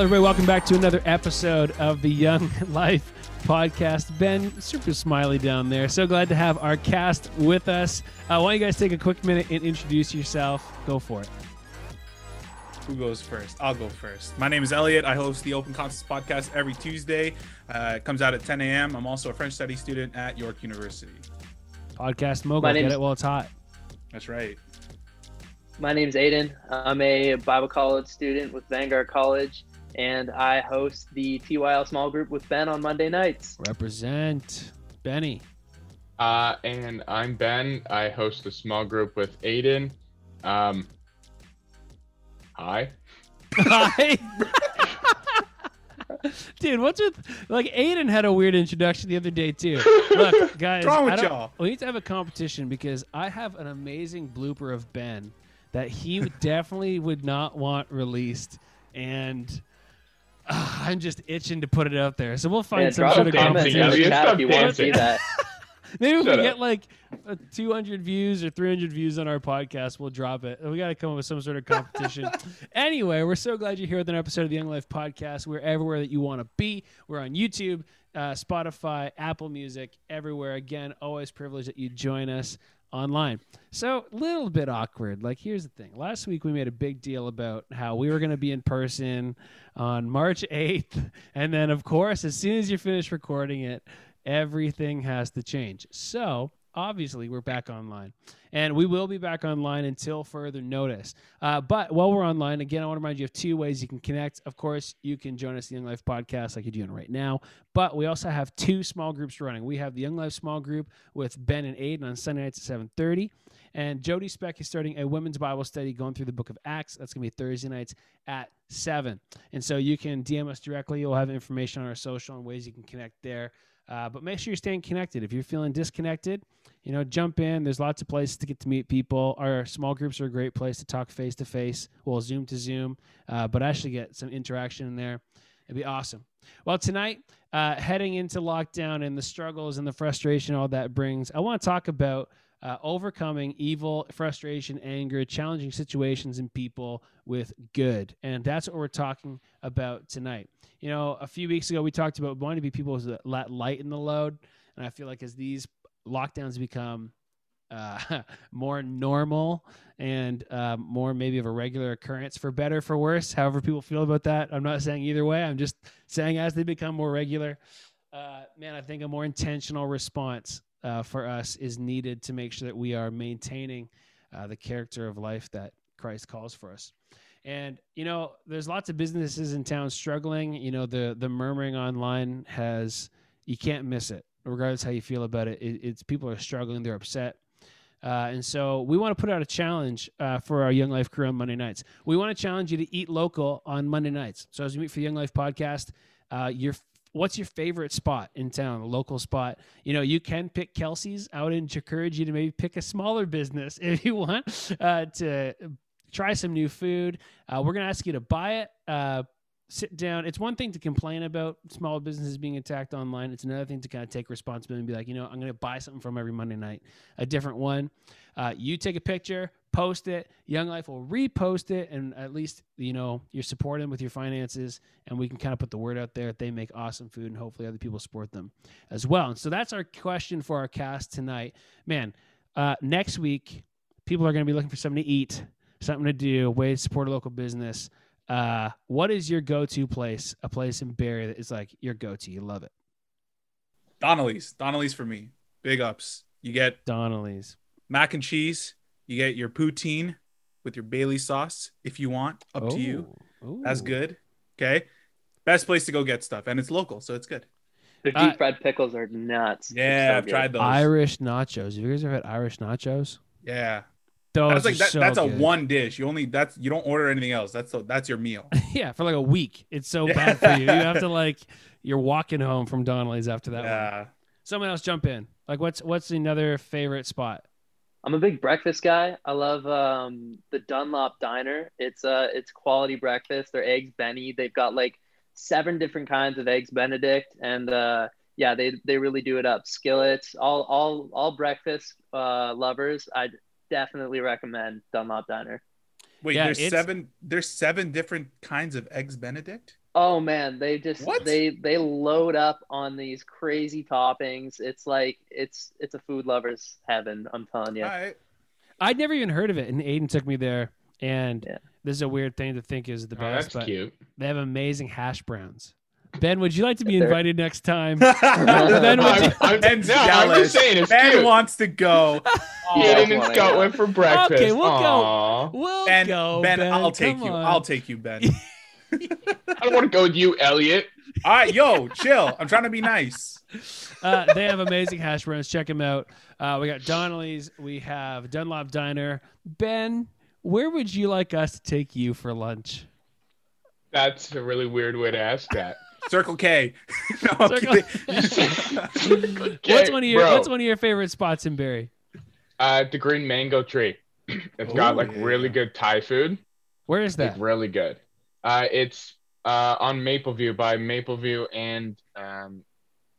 Well, everybody, welcome back to another episode of the Young Life podcast. Ben, super smiley down there. So glad to have our cast with us. Uh, why don't you guys take a quick minute and introduce yourself? Go for it. Who goes first? I'll go first. My name is Elliot. I host the Open Concepts podcast every Tuesday. Uh, it comes out at 10 a.m. I'm also a French studies student at York University. Podcast mogul. Get name's- it while it's hot. That's right. My name's Aiden. I'm a Bible college student with Vanguard College, and I host the TYL small group with Ben on Monday nights. Represent. Benny. Uh, and I'm Ben. I host a small group with Aiden. Um, hi. Hi. Dude, what's with like Aiden had a weird introduction the other day too. Look, guys, What's wrong with y'all? we need to have a competition because I have an amazing blooper of Ben that he definitely would not want released, and uh, I'm just itching to put it out there. So we'll find Yeah, some drop sort of comment in Yeah, the we competition. have chat if you want to see that. Maybe if we Shut get like uh, 200 views or 300 views on our podcast, we'll drop it. We got to come up with some sort of competition. anyway, we're so glad you're here with an episode of the Young Life Podcast. We're everywhere that you want to be. We're on YouTube, uh, Spotify, Apple Music, everywhere. Again, always privileged that you join us online. So, a little bit awkward. Like, here's the thing. Last week we made a big deal about how we were going to be in person on March 8th, and then of course, as soon as you finish recording it, everything has to change. So, obviously, we're back online. And we will be back online until further notice. Uh, but while we're online, again, I want to remind you of two ways you can connect. Of course, you can join us, the Young Life Podcast, like you're doing right now. But we also have two small groups running. We have the Young Life small group with Ben and Aiden on Sunday nights at 7:30, and Jody Speck is starting a women's Bible study going through the Book of Acts. That's going to be Thursday nights at seven. And so you can DM us directly. You'll have information on our social and ways you can connect there. Uh, but make sure you're staying connected. If you're feeling disconnected, you know, jump in. There's lots of places to get to meet people. Our small groups are a great place to talk face to face. Well, Zoom to Zoom, uh, but actually get some interaction in there. It'd be awesome. Well, tonight, uh, heading into lockdown and the struggles and the frustration all that brings, I want to talk about uh, overcoming evil, frustration, anger, challenging situations in people with good. And that's what we're talking about tonight. You know, a few weeks ago, we talked about wanting to be people that let light in the load. And I feel like as these lockdowns become uh, more normal and um, more maybe of a regular occurrence for better for worse however people feel about that i'm not saying either way i'm just saying as they become more regular uh, man i think a more intentional response uh, for us is needed to make sure that we are maintaining uh, the character of life that christ calls for us and you know there's lots of businesses in town struggling you know the the murmuring online has you can't miss it regardless how you feel about it, it it's people are struggling they're upset uh, and so we want to put out a challenge uh, for our Young Life crew on Monday nights. We want to challenge you to eat local on Monday nights. So as you meet for the Young Life podcast, uh, your what's your favorite spot in town, a local spot? You know, you can pick Kelsey's. I would encourage you to maybe pick a smaller business if you want uh, to try some new food. Uh, we're going to ask you to buy it. Uh, sit down. It's one thing to complain about small businesses being attacked online. It's another thing to kind of take responsibility and be like, you know, I'm going to buy something from every Monday night, a different one. Uh, you take a picture, post it. Young Life will repost it, and at least you know you're supporting with your finances, and we can kind of put the word out there that they make awesome food, and hopefully other people support them as well. And so that's our question for our cast tonight, man. Uh, next week, people are going to be looking for something to eat, something to do, a way to support a local business. Uh, what is your go-to place? A place in Barrie that is like your go-to. You love it. Donaleigh's. Donaleigh's for me. Big ups. You get Donaleigh's. mac and cheese. You get your poutine with your Bailey sauce if you want. Up to you. Ooh. That's good. Okay. Best place to go get stuff. And it's local, so it's good. The Uh, deep fried pickles are nuts. Yeah, so I've good. tried those. Irish nachos. Have you guys ever had Irish nachos? yeah. Those That's like that, so that's a one dish. You only that's you don't order anything else. That's the, that's your meal. yeah, for like a week. It's so Yeah. bad for you. You have to like you're walking home from Donaleigh's after that one. yeah. Someone else jump in. Like what's what's another favorite spot? I'm a big breakfast guy. I love um, the Dunlop Diner. It's uh, it's quality breakfast. Their eggs Benny. They've got like seven different kinds of eggs Benedict, and uh, yeah, they they really do it up. Skillets, all all all breakfast uh, lovers. I definitely recommend Dunlop Diner. Wait, Yeah, there's it's- seven there's seven different kinds of eggs benedict? Oh man, they just What? they they load up on these crazy toppings. It's like it's it's a food lover's heaven. I'm telling you. All right. I'd never even heard of it, and Aiden took me there. And Yeah. this is a weird thing to think is the Oh, best, that's but cute. they have amazing hash browns. Ben, would you like to be invited next time? ben Then would I'm, you- I'm, Ben's no, I'm just saying it's Ben cute. wants to go. He Yeah, and Scott went for breakfast. Okay, we'll go. We'll Ben, go. ben, Ben, I'll take come you. I'll take you, Ben. I don't want to go with you, Elliot. All right, yo, chill. I'm trying to be nice. uh, they have amazing hash browns. Check them out. Uh, we got Donaleigh's. We have Dunlop Diner. Ben, where would you like us to take you for lunch? That's a really weird way to ask that. Circle K. no, I'm Circle- kidding. Okay, what's one of your bro. What's one of your favorite spots in Barrie? Uh, the green mango tree. It's got like yeah. really good Thai food. Where is Like that? really good. Uh, it's uh on Mapleview by Mapleview and um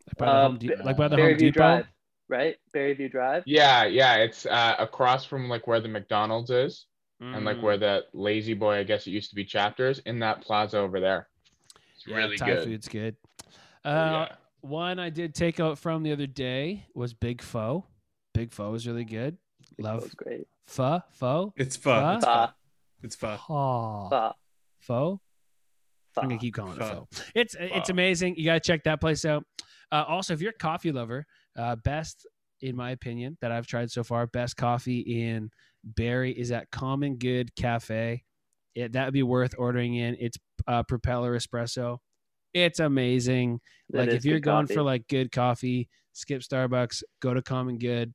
Like by the Uh, Home De- like by the Berryview Home Depot. Drive, right? Berryview Drive. yeah yeah it's uh across from like where the McDonald's is and like Mm. where the La-Z-Boy I guess it used to be chapters in that plaza over there. It's Yeah, really Thai good. food's good. Uh, Oh, yeah. One I did take out from the other day was Big Pho. Big Pho was really good. That Love was great. pho. Pho. It's pho. It's pho. Pho, It's pho. Pho. Pho, Pho. I'm gonna keep calling it Pho. pho. It's it's amazing. You gotta check that place out. Uh, also, if you're a coffee lover, uh, best in my opinion that I've tried so far, best coffee in Barrie is at Common Good Cafe. It, that would be worth ordering in. It's uh, Propeller Espresso. It's amazing. That like if you're going coffee. for like good coffee, skip Starbucks, go to Common Good.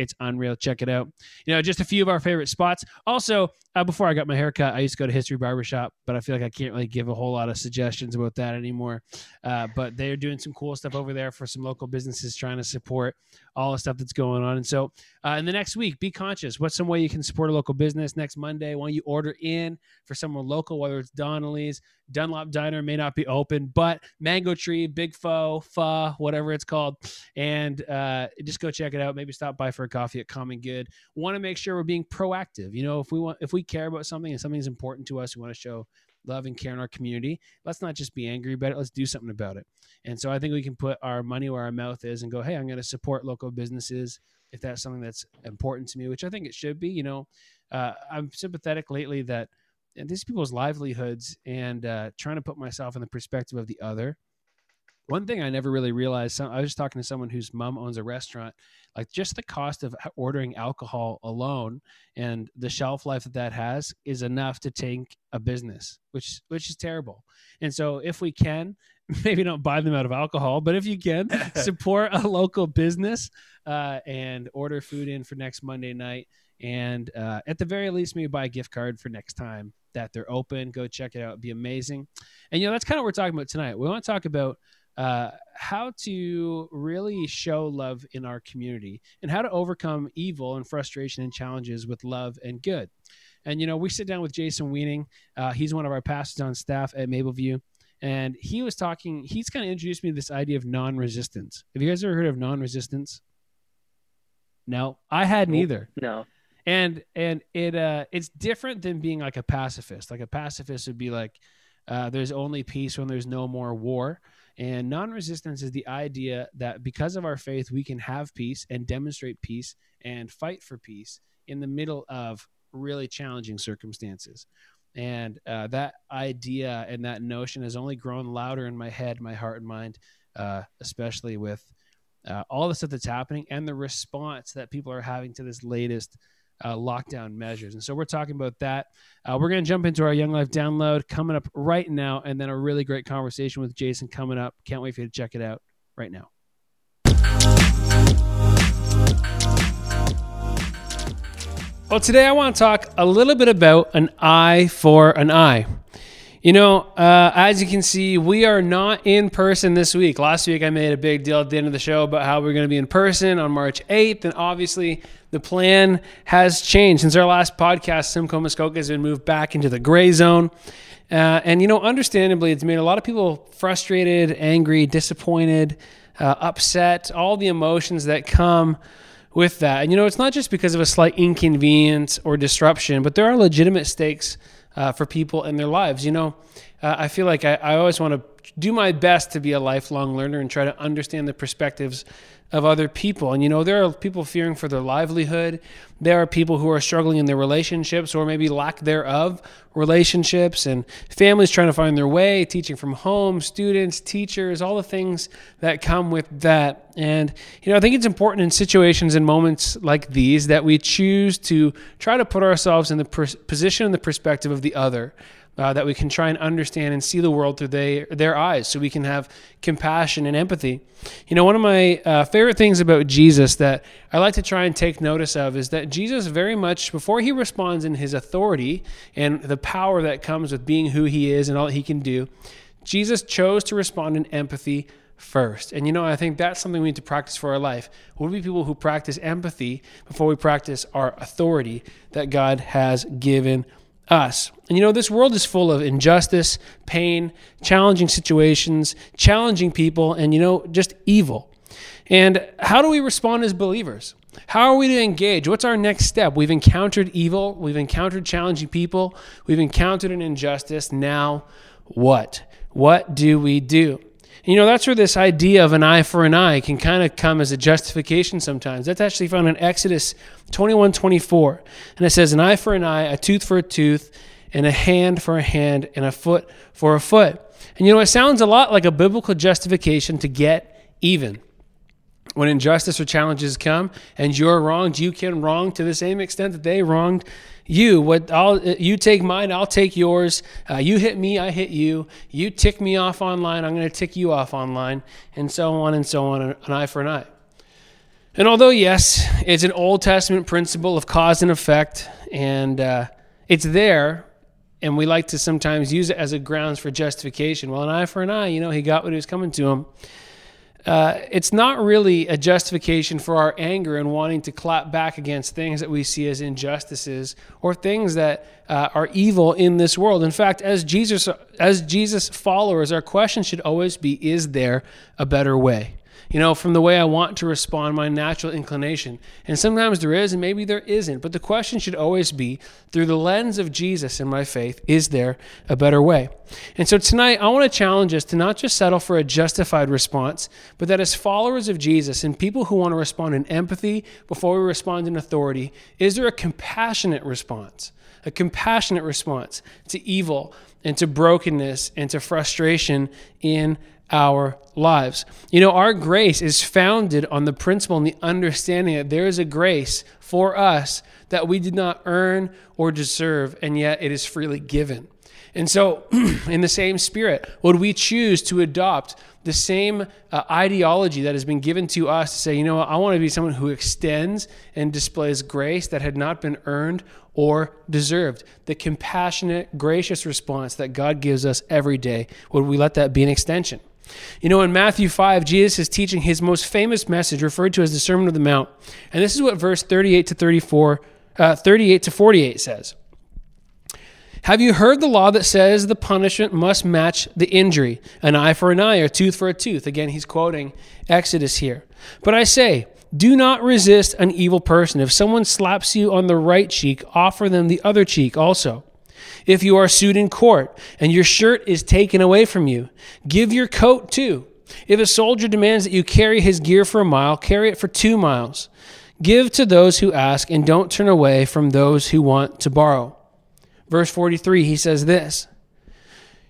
It's unreal. Check it out. You know, just a few of our favorite spots. Also, uh, before I got my haircut, I used to go to History Barbershop, but I feel like I can't really give a whole lot of suggestions about that anymore. Uh, but they're doing some cool stuff over there for some local businesses trying to support all the stuff that's going on. And so, uh, in the next week, be conscious. What's some way you can support a local business next Monday? Why don't you order in for someone local, whether it's Donaleigh's, Dunlop Diner may not be open, but Mango Tree, Big Pho, Pho, whatever it's called, and uh, just go check it out. Maybe stop by for a coffee at Common Good. Want to make sure we're being proactive. You know, if we want, if we care about something and something's important to us, we want to show love and care in our community. Let's not just be angry about it. Let's do something about it. And so I think we can put our money where our mouth is and go, hey, I'm going to support local businesses if that's something that's important to me, which I think it should be. You know, uh, I'm sympathetic lately that and these people's livelihoods and uh, trying to put myself in the perspective of the other. One thing I never really realized, some, I was just talking to someone whose mom owns a restaurant, like just the cost of ordering alcohol alone and the shelf life that that has is enough to tank a business, which which is terrible. And so if we can, maybe don't buy them out of alcohol, but if you can, support a local business uh, and order food in for next Monday night. And uh, at the very least, maybe buy a gift card for next time that they're open. Go check it out; It'd be amazing. And you know that's kind of what we're talking about tonight. We want to talk about uh, how to really show love in our community and how to overcome evil and frustration and challenges with love and good. And you know, we sit down with Jason Weening. Uh, he's one of our pastors on staff at Mapleview, and he was talking. He's kind of introduced me to this idea of non-resistance. Have you guys ever heard of non-resistance? No, I hadn't either No. And and it uh it's different than being like a pacifist. Like a pacifist would be like uh, there's only peace when there's no more war. And non-resistance is the idea that because of our faith we can have peace and demonstrate peace and fight for peace in the middle of really challenging circumstances. And uh, that idea and that notion has only grown louder in my head my heart and mind uh, especially with uh, all the stuff that's happening and the response that people are having to this latest uh, lockdown measures. And so we're talking about that. Uh, we're going to jump into our Young Life download coming up right now, and then a really great conversation with Jason coming up. Can't wait for you to check it out right now. Well, today I want to talk a little bit about an eye for an eye. You know, uh, as you can see, we are not in person this week. Last week, I made a big deal at the end of the show about how we're going to be in person on March 8th. And obviously, the plan has changed. Since our last podcast, Simcoe Muskoka has been moved back into the gray zone. Uh, and, you know, understandably, it's made a lot of people frustrated, angry, disappointed, uh, upset, all the emotions that come with that. And, you know, it's not just because of a slight inconvenience or disruption, but there are legitimate stakes uh, for people in their lives. You know, uh, I feel like I, I always want to do my best to be a lifelong learner and try to understand the perspectives of other people. And you know, there are people fearing for their livelihood. There are people who are struggling in their relationships or maybe lack thereof relationships and families trying to find their way, teaching from home, students, teachers, all the things that come with that. And you know, I think it's important in situations and moments like these that we choose to try to put ourselves in the position and the perspective of the other uh, that we can try and understand and see the world through they, their eyes so we can have compassion and empathy. You know, one of my uh, favorite things about Jesus that I like to try and take notice of is that Jesus, very much before he responds in his authority and the power that comes with being who he is and all that he can do, Jesus chose to respond in empathy first. And you know, I think that's something we need to practice for our life. We'll be people who practice empathy before we practice our authority that God has given us. And you know, this world is full of injustice, pain, challenging situations, challenging people, and you know, just evil. And how do we respond as believers? How are we to engage? What's our next step? We've encountered evil, we've encountered challenging people, we've encountered an injustice. Now, what? What do we do? You know, that's where this idea of an eye for an eye can kind of come as a justification sometimes. That's actually found in Exodus 21 24. And it says, An eye for an eye, a tooth for a tooth, and a hand for a hand, and a foot for a foot. And you know, it sounds a lot like a biblical justification to get even. When injustice or challenges come and you're wronged, you can wrong to the same extent that they wronged you. What I'll you take mine, I'll take yours. Uh, you hit me, I hit you. You tick me off online, I'm going to tick you off online, and so on and so on, an eye for an eye. And although yes, it's an Old Testament principle of cause and effect, and uh, it's there, and we like to sometimes use it as a grounds for justification. Well, an eye for an eye, you know, he got what he was coming to him uh, it's not really a justification for our anger and wanting to clap back against things that we see as injustices or things that uh, are evil in this world. In fact, as Jesus as Jesus followers, our question should always be: Is there a better way? You know, from the way I want to respond, my natural inclination. And sometimes there is, and maybe there isn't. But the question should always be through the lens of Jesus and my faith, is there a better way? And so tonight, I want to challenge us to not just settle for a justified response, but that as followers of Jesus and people who want to respond in empathy before we respond in authority, is there a compassionate response? A compassionate response to evil and to brokenness and to frustration in our lives. You know, our grace is founded on the principle and the understanding that there is a grace for us that we did not earn or deserve, and yet it is freely given. And so, in the same spirit, would we choose to adopt the same uh, ideology that has been given to us to say, you know I want to be someone who extends and displays grace that had not been earned or deserved? The compassionate, gracious response that God gives us every day, would we let that be an extension? You know, in Matthew 5, Jesus is teaching his most famous message, referred to as the Sermon of the Mount. And this is what verse 38 to 34, uh, 38 to 48 says. Have you heard the law that says the punishment must match the injury, an eye for an eye, or tooth for a tooth? Again, he's quoting Exodus here. But I say, do not resist an evil person. If someone slaps you on the right cheek, offer them the other cheek also. If you are sued in court and your shirt is taken away from you, give your coat too. If a soldier demands that you carry his gear for a mile, carry it for two miles. Give to those who ask and don't turn away from those who want to borrow. Verse 43, he says this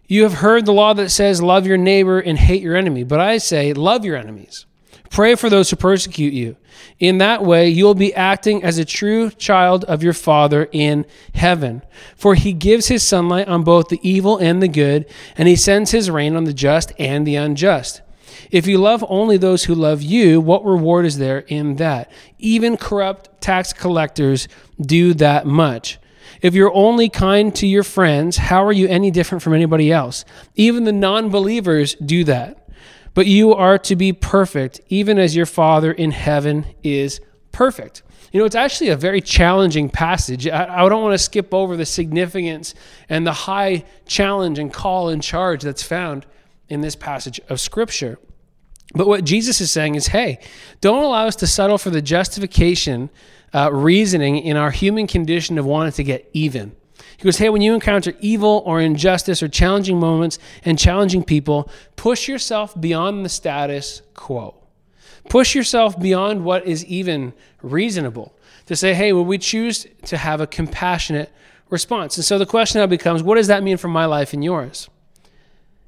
You have heard the law that says, Love your neighbor and hate your enemy. But I say, Love your enemies. Pray for those who persecute you. In that way, you'll be acting as a true child of your Father in heaven. For he gives his sunlight on both the evil and the good, and he sends his rain on the just and the unjust. If you love only those who love you, what reward is there in that? Even corrupt tax collectors do that much. If you're only kind to your friends, how are you any different from anybody else? Even the non believers do that. But you are to be perfect, even as your Father in heaven is perfect. You know, it's actually a very challenging passage. I, I, don't want to skip over the significance and the high challenge and call and charge that's found in this passage of Scripture. But what Jesus is saying is hey, don't allow us to settle for the justification uh, reasoning in our human condition of wanting to get even. He goes, Hey, when you encounter evil or injustice or challenging moments and challenging people, push yourself beyond the status quo. Push yourself beyond what is even reasonable to say, Hey, will we choose to have a compassionate response? And so the question now becomes, What does that mean for my life and yours?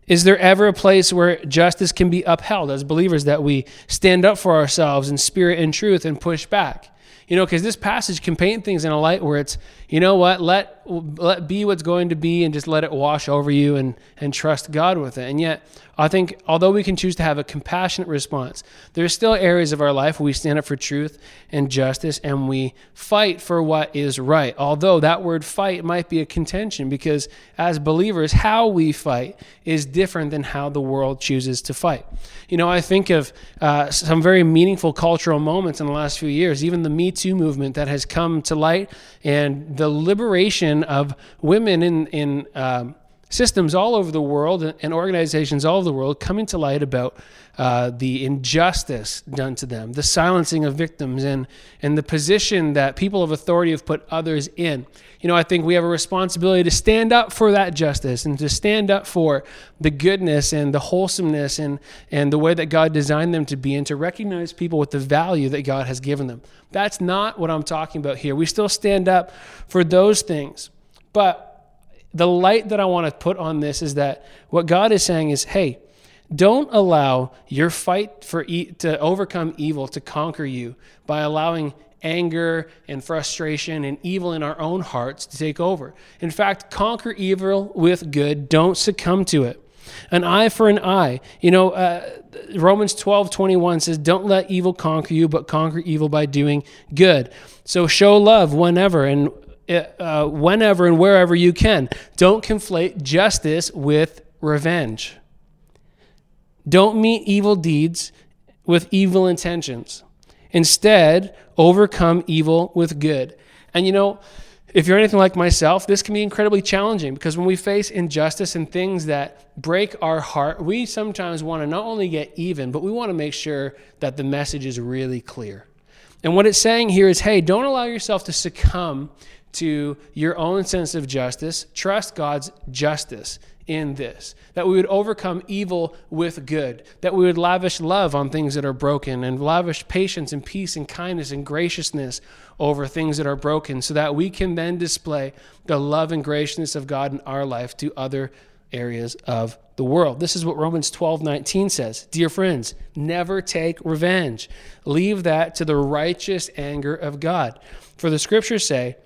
Is there ever a place where justice can be upheld as believers that we stand up for ourselves in spirit and truth and push back? You know, because this passage can paint things in a light where it's, you know what, let let be what's going to be and just let it wash over you and and trust God with it. And yet, I think although we can choose to have a compassionate response, there are still areas of our life where we stand up for truth and justice and we fight for what is right. Although that word fight might be a contention because as believers, how we fight is different than how the world chooses to fight. You know, I think of uh, some very meaningful cultural moments in the last few years, even the Me Too movement that has come to light and the liberation of women in, in, um, systems all over the world and organizations all over the world coming to light about uh, the injustice done to them, the silencing of victims, and, and the position that people of authority have put others in. You know, I think we have a responsibility to stand up for that justice and to stand up for the goodness and the wholesomeness and, and the way that God designed them to be and to recognize people with the value that God has given them. That's not what I'm talking about here. We still stand up for those things. But the light that I want to put on this is that what God is saying is, hey, don't allow your fight for e- to overcome evil to conquer you by allowing anger and frustration and evil in our own hearts to take over. In fact, conquer evil with good. Don't succumb to it. An eye for an eye. You know, uh, Romans 12, 21 says, Don't let evil conquer you, but conquer evil by doing good. So show love whenever and uh, whenever and wherever you can. Don't conflate justice with revenge. Don't meet evil deeds with evil intentions. Instead, overcome evil with good. And you know, if you're anything like myself, this can be incredibly challenging because when we face injustice and things that break our heart, we sometimes want to not only get even, but we want to make sure that the message is really clear. And what it's saying here is hey, don't allow yourself to succumb to your own sense of justice. Trust God's justice in this. That we would overcome evil with good. That we would lavish love on things that are broken and lavish patience and peace and kindness and graciousness over things that are broken so that we can then display the love and graciousness of God in our life to other areas of the world. This is what Romans 12 19 says. Dear friends, never take revenge. Leave that to the righteous anger of God. For the scriptures say,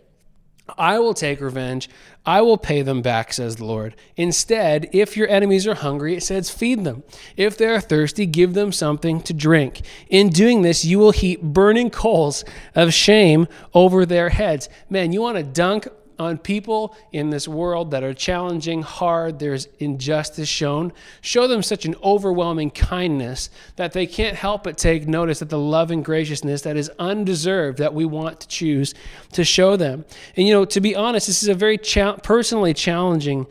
I will take revenge. I will pay them back, says the Lord. Instead, if your enemies are hungry, it says, feed them. If they are thirsty, give them something to drink. In doing this, you will heap burning coals of shame over their heads. Man, you want to dunk on people in this world that are challenging, hard, there's injustice shown. Show them such an overwhelming kindness that they can't help but take notice of the love and graciousness that is undeserved that we want to choose to show them. And, you know, to be honest, this is a very cha- personally challenging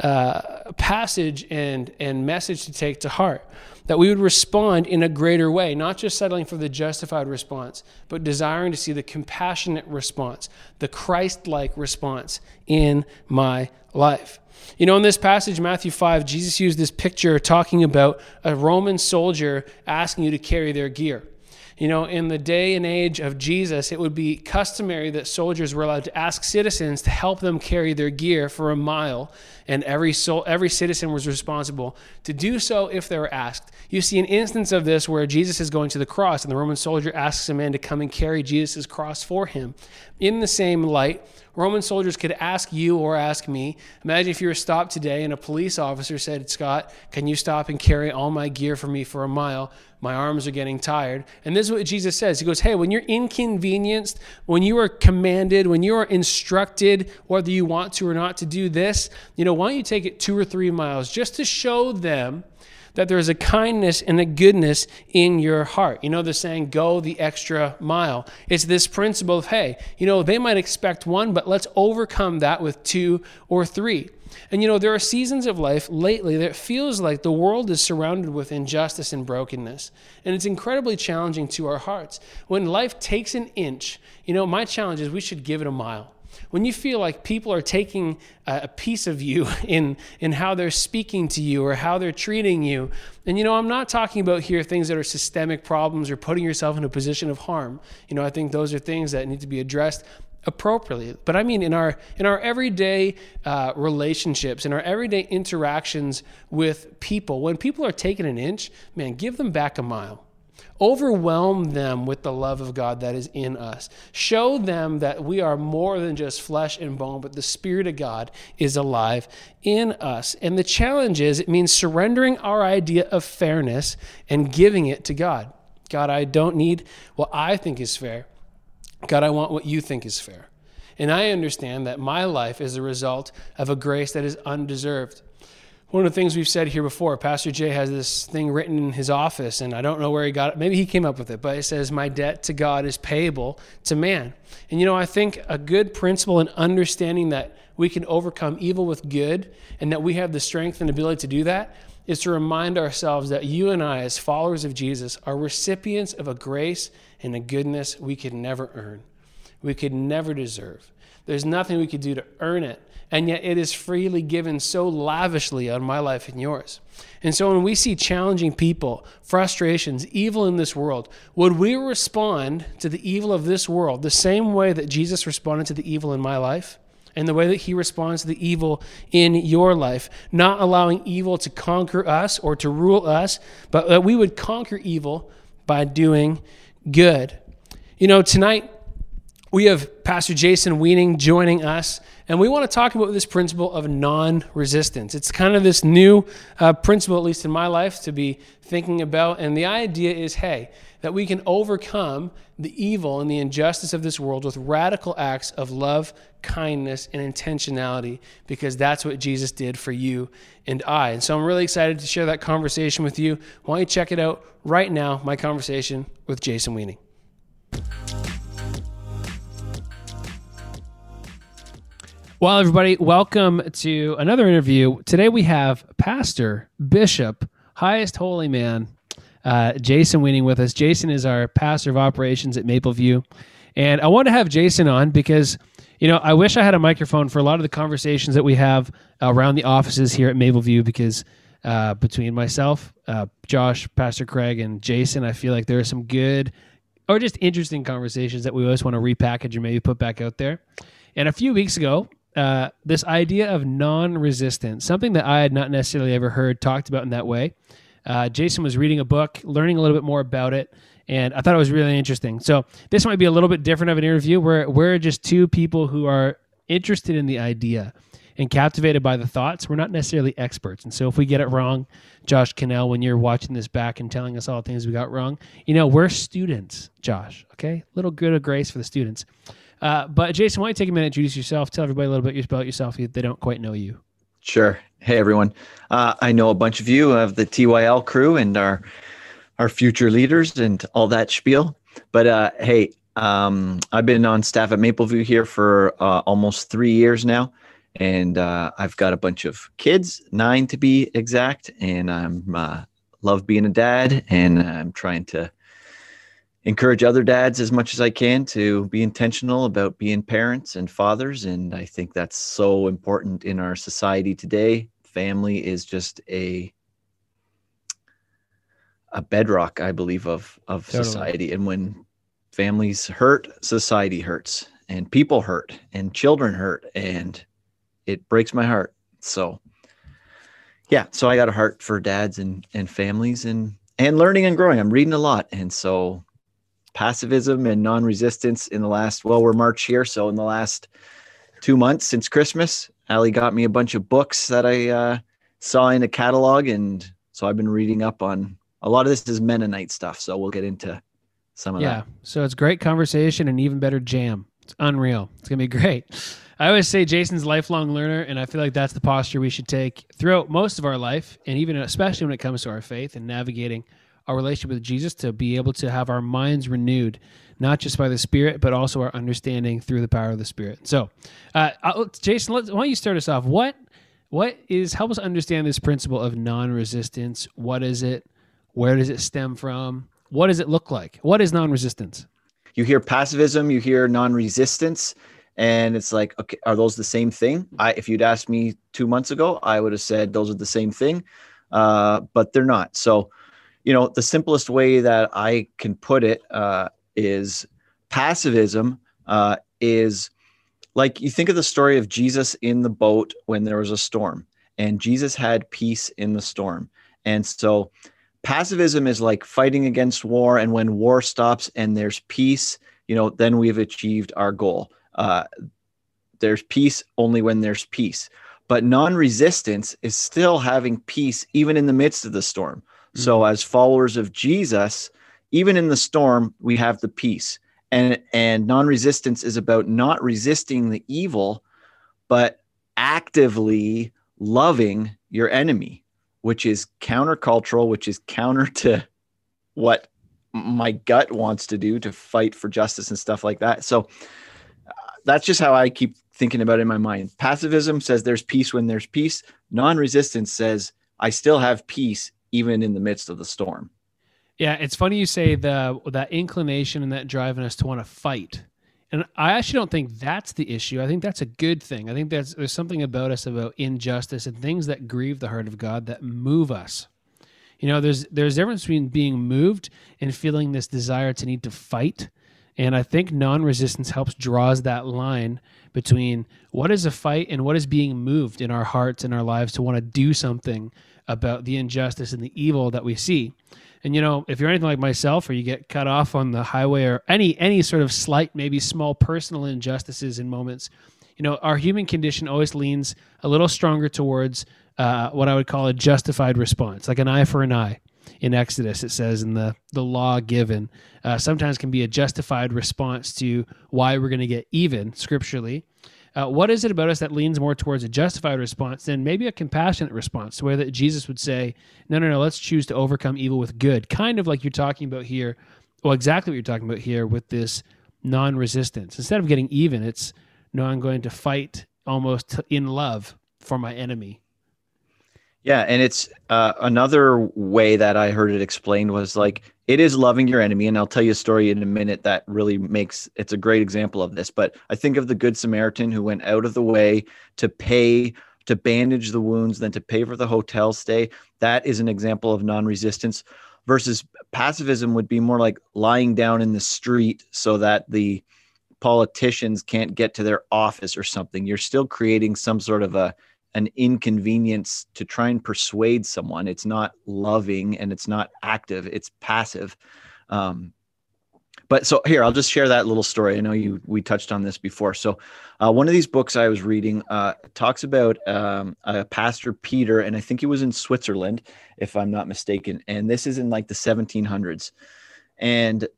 uh, passage and, and message to take to heart that we would respond in a greater way, not just settling for the justified response, but desiring to see the compassionate response, the Christ like response in my life. You know, in this passage, Matthew 5, Jesus used this picture talking about a Roman soldier asking you to carry their gear. You know, in the day and age of Jesus, it would be customary that soldiers were allowed to ask citizens to help them carry their gear for a mile, and every sol- every citizen was responsible to do so if they were asked. You see an instance of this where Jesus is going to the cross, and the Roman soldier asks a man to come and carry Jesus' cross for him. In the same light, Roman soldiers could ask you or ask me. Imagine if you were stopped today and a police officer said, Scott, can you stop and carry all my gear for me for a mile? My arms are getting tired. And this is what Jesus says. He goes, Hey, when you're inconvenienced, when you are commanded, when you are instructed, whether you want to or not to do this, you know, why don't you take it two or three miles just to show them that there is a kindness and a goodness in your heart. You know, the saying, go the extra mile. It's this principle of, hey, you know, they might expect one, but let's overcome that with two or three. And you know, there are seasons of life lately that feels like the world is surrounded with injustice and brokenness. And it's incredibly challenging to our hearts. When life takes an inch, you know, my challenge is we should give it a mile. When you feel like people are taking a piece of you in in how they're speaking to you or how they're treating you and you know i'm not talking about here things that are systemic problems or putting yourself in a position of harm. You know i think those are things that need to be addressed appropriately. But i mean in our in our everyday uh, relationships in our everyday interactions with people when people are taking an inch man give them back a mile Overwhelm them with the love of God that is in us. Show them that we are more than just flesh and bone, but the Spirit of God is alive in us. And the challenge is it means surrendering our idea of fairness and giving it to God. God, I don't need what I think is fair. God, I want what you think is fair. And I understand that my life is a result of a grace that is undeserved one of the things we've said here before, Pastor Jay has this thing written in his office, and I don't know where he got it. Maybe he came up with it, but it says, My debt to God is payable to man. And you know, I think a good principle in understanding that we can overcome evil with good and that we have the strength and ability to do that is to remind ourselves that you and I, as followers of Jesus, are recipients of a grace and a goodness we could never earn, we could never deserve. There's nothing we could do to earn it and yet it is freely given so lavishly on my life and yours. And so when we see challenging people, frustrations, evil in this world, would we respond to the evil of this world the same way that Jesus responded to the evil in my life? And the way that he responds to the evil in your life, not allowing evil to conquer us or to rule us, but that we would conquer evil by doing good. You know, tonight we have Pastor Jason Weening joining us, and we want to talk about this principle of non resistance. It's kind of this new uh, principle, at least in my life, to be thinking about. And the idea is hey, that we can overcome the evil and the injustice of this world with radical acts of love, kindness, and intentionality, because that's what Jesus did for you and I. And so I'm really excited to share that conversation with you. Why don't you check it out right now? My conversation with Jason Weening. Well, everybody, welcome to another interview. Today we have Pastor, Bishop, highest holy man, uh, Jason Weening with us. Jason is our pastor of operations at Mapleview. And I want to have Jason on because, you know, I wish I had a microphone for a lot of the conversations that we have around the offices here at Mapleview because uh, between myself, uh, Josh, Pastor Craig, and Jason, I feel like there are some good or just interesting conversations that we always want to repackage or maybe put back out there. And a few weeks ago, uh, this idea of non-resistance, something that I had not necessarily ever heard talked about in that way. Uh, Jason was reading a book, learning a little bit more about it, and I thought it was really interesting. So this might be a little bit different of an interview where we're just two people who are interested in the idea and captivated by the thoughts. We're not necessarily experts, and so if we get it wrong, Josh Cannell, when you're watching this back and telling us all the things we got wrong, you know we're students, Josh. Okay, little good of grace for the students. Uh, but Jason, why don't you take a minute, introduce yourself, tell everybody a little bit about yourself if they don't quite know you. Sure. Hey everyone. Uh, I know a bunch of you of the TYL crew and our our future leaders and all that spiel. But uh, hey, um, I've been on staff at Mapleview here for uh, almost three years now, and uh, I've got a bunch of kids, nine to be exact, and I'm uh, love being a dad, and I'm trying to encourage other dads as much as I can to be intentional about being parents and fathers. And I think that's so important in our society today. Family is just a a bedrock, I believe, of of totally. society. And when families hurt, society hurts, and people hurt, and children hurt, and it breaks my heart. So, yeah, so I got a heart for dads and and families and and learning and growing. I'm reading a lot, and so pacifism and non-resistance in the last well we're march here so in the last two months since christmas ali got me a bunch of books that i uh, saw in a catalog and so i've been reading up on a lot of this is mennonite stuff so we'll get into some of that. yeah, that so it's great conversation and even better jam. It's unreal. It's gonna be great. I always say jason's lifelong learner and i feel like that's the posture we should take throughout most of our life and even especially when it comes to our faith and navigating our relationship with Jesus to be able to have our minds renewed, not just by the Spirit, but also our understanding through the power of the Spirit. So, uh, Jason, why don't you start us off? What what is help us understand this principle of non-resistance? What is it? Where does it stem from? What does it look like? What is non-resistance? You hear pacifism, you hear non-resistance, And it's like, okay, are those the same thing? I, if you'd asked me two months ago, I would have said those are the same thing, uh, but they're not. So, you know, the simplest way that I can put it uh, is pacifism uh, is like you think of the story of Jesus in the boat when there was a storm, and Jesus had peace in the storm. And so, pacifism is like fighting against war, and when war stops and there's peace, you know, then we've achieved our goal. Uh, there's peace only when there's peace. But non resistance is still having peace even in the midst of the storm. Mm-hmm. So, as followers of Jesus, even in the storm, we have the peace. And, and non resistance is about not resisting the evil, but actively loving your enemy, which is countercultural, which is counter to what my gut wants to do to fight for justice and stuff like that. So, that's just how I keep thinking about it in my mind. Pacifism says there's peace when there's peace. Non-resistance says I still have peace even in the midst of the storm. Yeah, it's funny you say the that inclination and that driving us to want to fight. And I actually don't think that's the issue. I think that's a good thing. I think that's there's something about us about injustice and things that grieve the heart of God that move us. You know, there's there's a difference between being moved and feeling this desire to need to fight and I think non resistance helps draws that line between what is a fight and what is being moved in our hearts and our lives to want to do something about the injustice and the evil that we see. And you know, if you're anything like myself, or you get cut off on the highway, or any any sort of slight, maybe small personal injustices in moments, you know, our human condition always leans a little stronger towards uh, what I would call a justified response, like an eye for an eye in Exodus, it says in the, the law given, uh, sometimes can be a justified response to why we're going to get even scripturally. Uh, what is it about us that leans more towards a justified response than maybe a compassionate response, where that Jesus would say, "No, no, no, let's choose to overcome evil with good," kind of like you're talking about here. Well, exactly what you're talking about here with this non-resistance. Instead of getting even, it's no, I'm going to fight almost in love for my enemy yeah, and it's uh, another way that I heard it explained was like it is loving your enemy, and I'll tell you a story in a minute that really makes it's a great example of this. But I think of the Good Samaritan who went out of the way to pay to bandage the wounds, then to pay for the hotel stay. That is an example of non-resistance. Versus pacifism would be more like lying down in the street so that the politicians can't get to their office or something. You're still creating some sort of a an inconvenience to try and persuade someone. It's not loving and it's not active, it's passive. Um, but so here, I'll just share that little story. I know you we touched on this before. So, uh, one of these books I was reading uh, talks about um, a pastor Peter, and I think he was in Switzerland, if I'm not mistaken. And this is in like the 1700s, and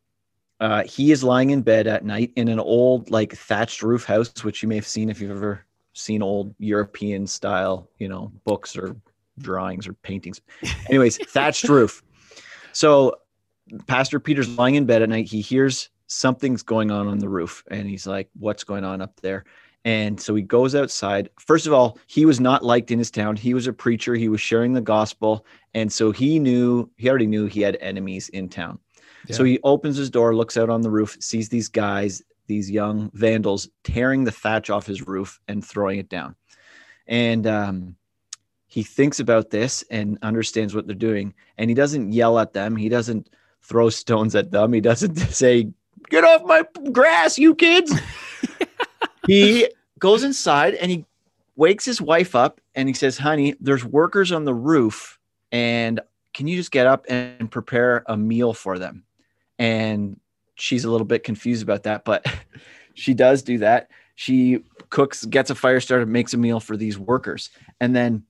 uh, he is lying in bed at night in an old like thatched roof house, which you may have seen if you've ever seen old European style, you know, books or drawings or paintings. Anyways, thatched roof. So Pastor Peter's lying in bed at night. He hears something's going on on the roof and he's like, What's going on up there? And so he goes outside. First of all, he was not liked in his town. He was a preacher, he was sharing the gospel. And so he knew, he already knew he had enemies in town. Yeah. So he opens his door, looks out on the roof, sees these guys these young vandals tearing the thatch off his roof and throwing it down. And um, he thinks about this and understands what they're doing. And he doesn't yell at them. He doesn't throw stones at them. He doesn't say, Get off my grass, you kids. he goes inside and he wakes his wife up and he says, Honey, there's workers on the roof. And can you just get up and prepare a meal for them? And she's a little bit confused about that, but she does do that. She cooks, gets a fire started, makes a meal for these workers. And then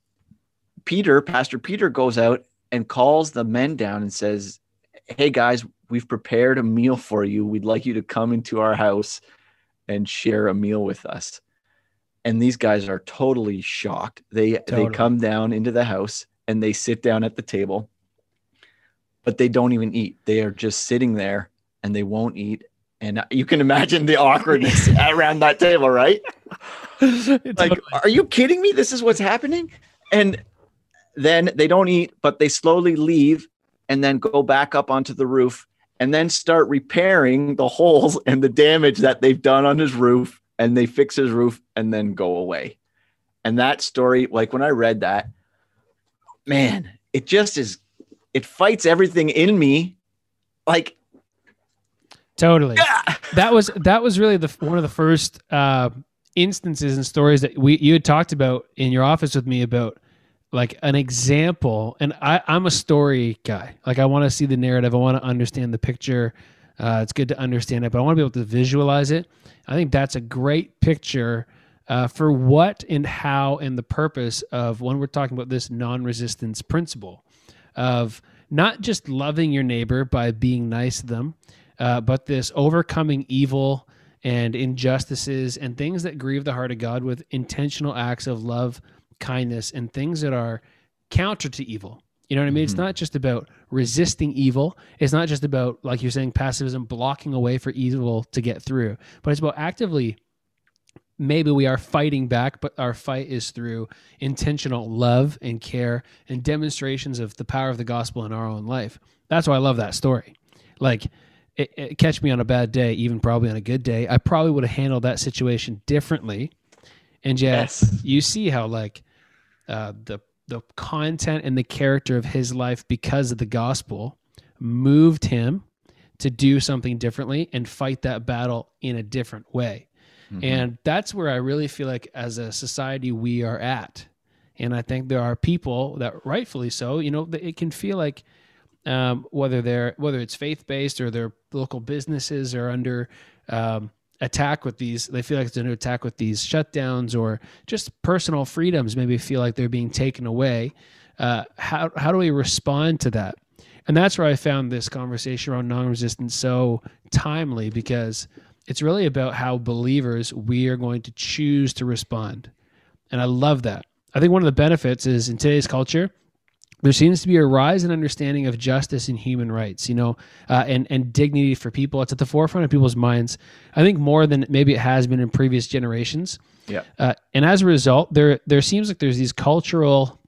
Peter, Pastor Peter, goes out and calls the men down and says, Hey guys, we've prepared a meal for you. We'd like you to come into our house and share a meal with us. And these guys are totally shocked. They totally. they come down into the house and they sit down at the table, but they don't even eat. They are just sitting there and they won't eat. And you can imagine the awkwardness around that table, right? like, are you kidding me? This is what's happening. And then they don't eat, but they slowly leave and then go back up onto the roof and then start repairing the holes and the damage that they've done on his roof and they fix his roof and then go away. And that story, like when I read that, man, it just is, it fights everything in me. Like, totally. That was that was really the one of the first uh, instances and stories that we you had talked about in your office with me about like an example. And I, I'm a story guy. Like I want to see the narrative. I want to understand the picture. Uh, it's good to understand it, but I want to be able to visualize it. I think that's a great picture uh, for what and how and the purpose of when we're talking about this non-resistance principle of not just loving your neighbor by being nice to them, uh, but this overcoming evil and injustices and things that grieve the heart of God with intentional acts of love, kindness, and things that are counter to evil. You know what I mean? Mm-hmm. It's not just about resisting evil. It's not just about, like you're saying, pacifism, blocking away for evil to get through, but it's about actively maybe we are fighting back, but our fight is through intentional love and care and demonstrations of the power of the gospel in our own life. That's why I love that story. Like, it, it, catch me on a bad day, even probably on a good day, I probably would have handled that situation differently. And yet, yes. you see how like uh, the the content and the character of his life because of the gospel moved him to do something differently and fight that battle in a different way. Mm-hmm. And that's where I really feel like as a society we are at. And I think there are people that rightfully so, you know, it can feel like um, whether they're whether it's faith based or their local businesses are under um, attack with these they feel like it's under attack with these shutdowns or just personal freedoms maybe feel like they're being taken away uh, how, how do we respond to that? And that's where i found this conversation around non-resistance so timely because it's really about how believers we are going to choose to respond. And i love that. I think one of the benefits is in today's culture there seems to be a rise in understanding of justice and human rights, you know, uh, and and dignity for people. It's at the forefront of people's minds. I think more than maybe it has been in previous generations. Yeah. Uh, and as a result, there there seems like there's these cultural,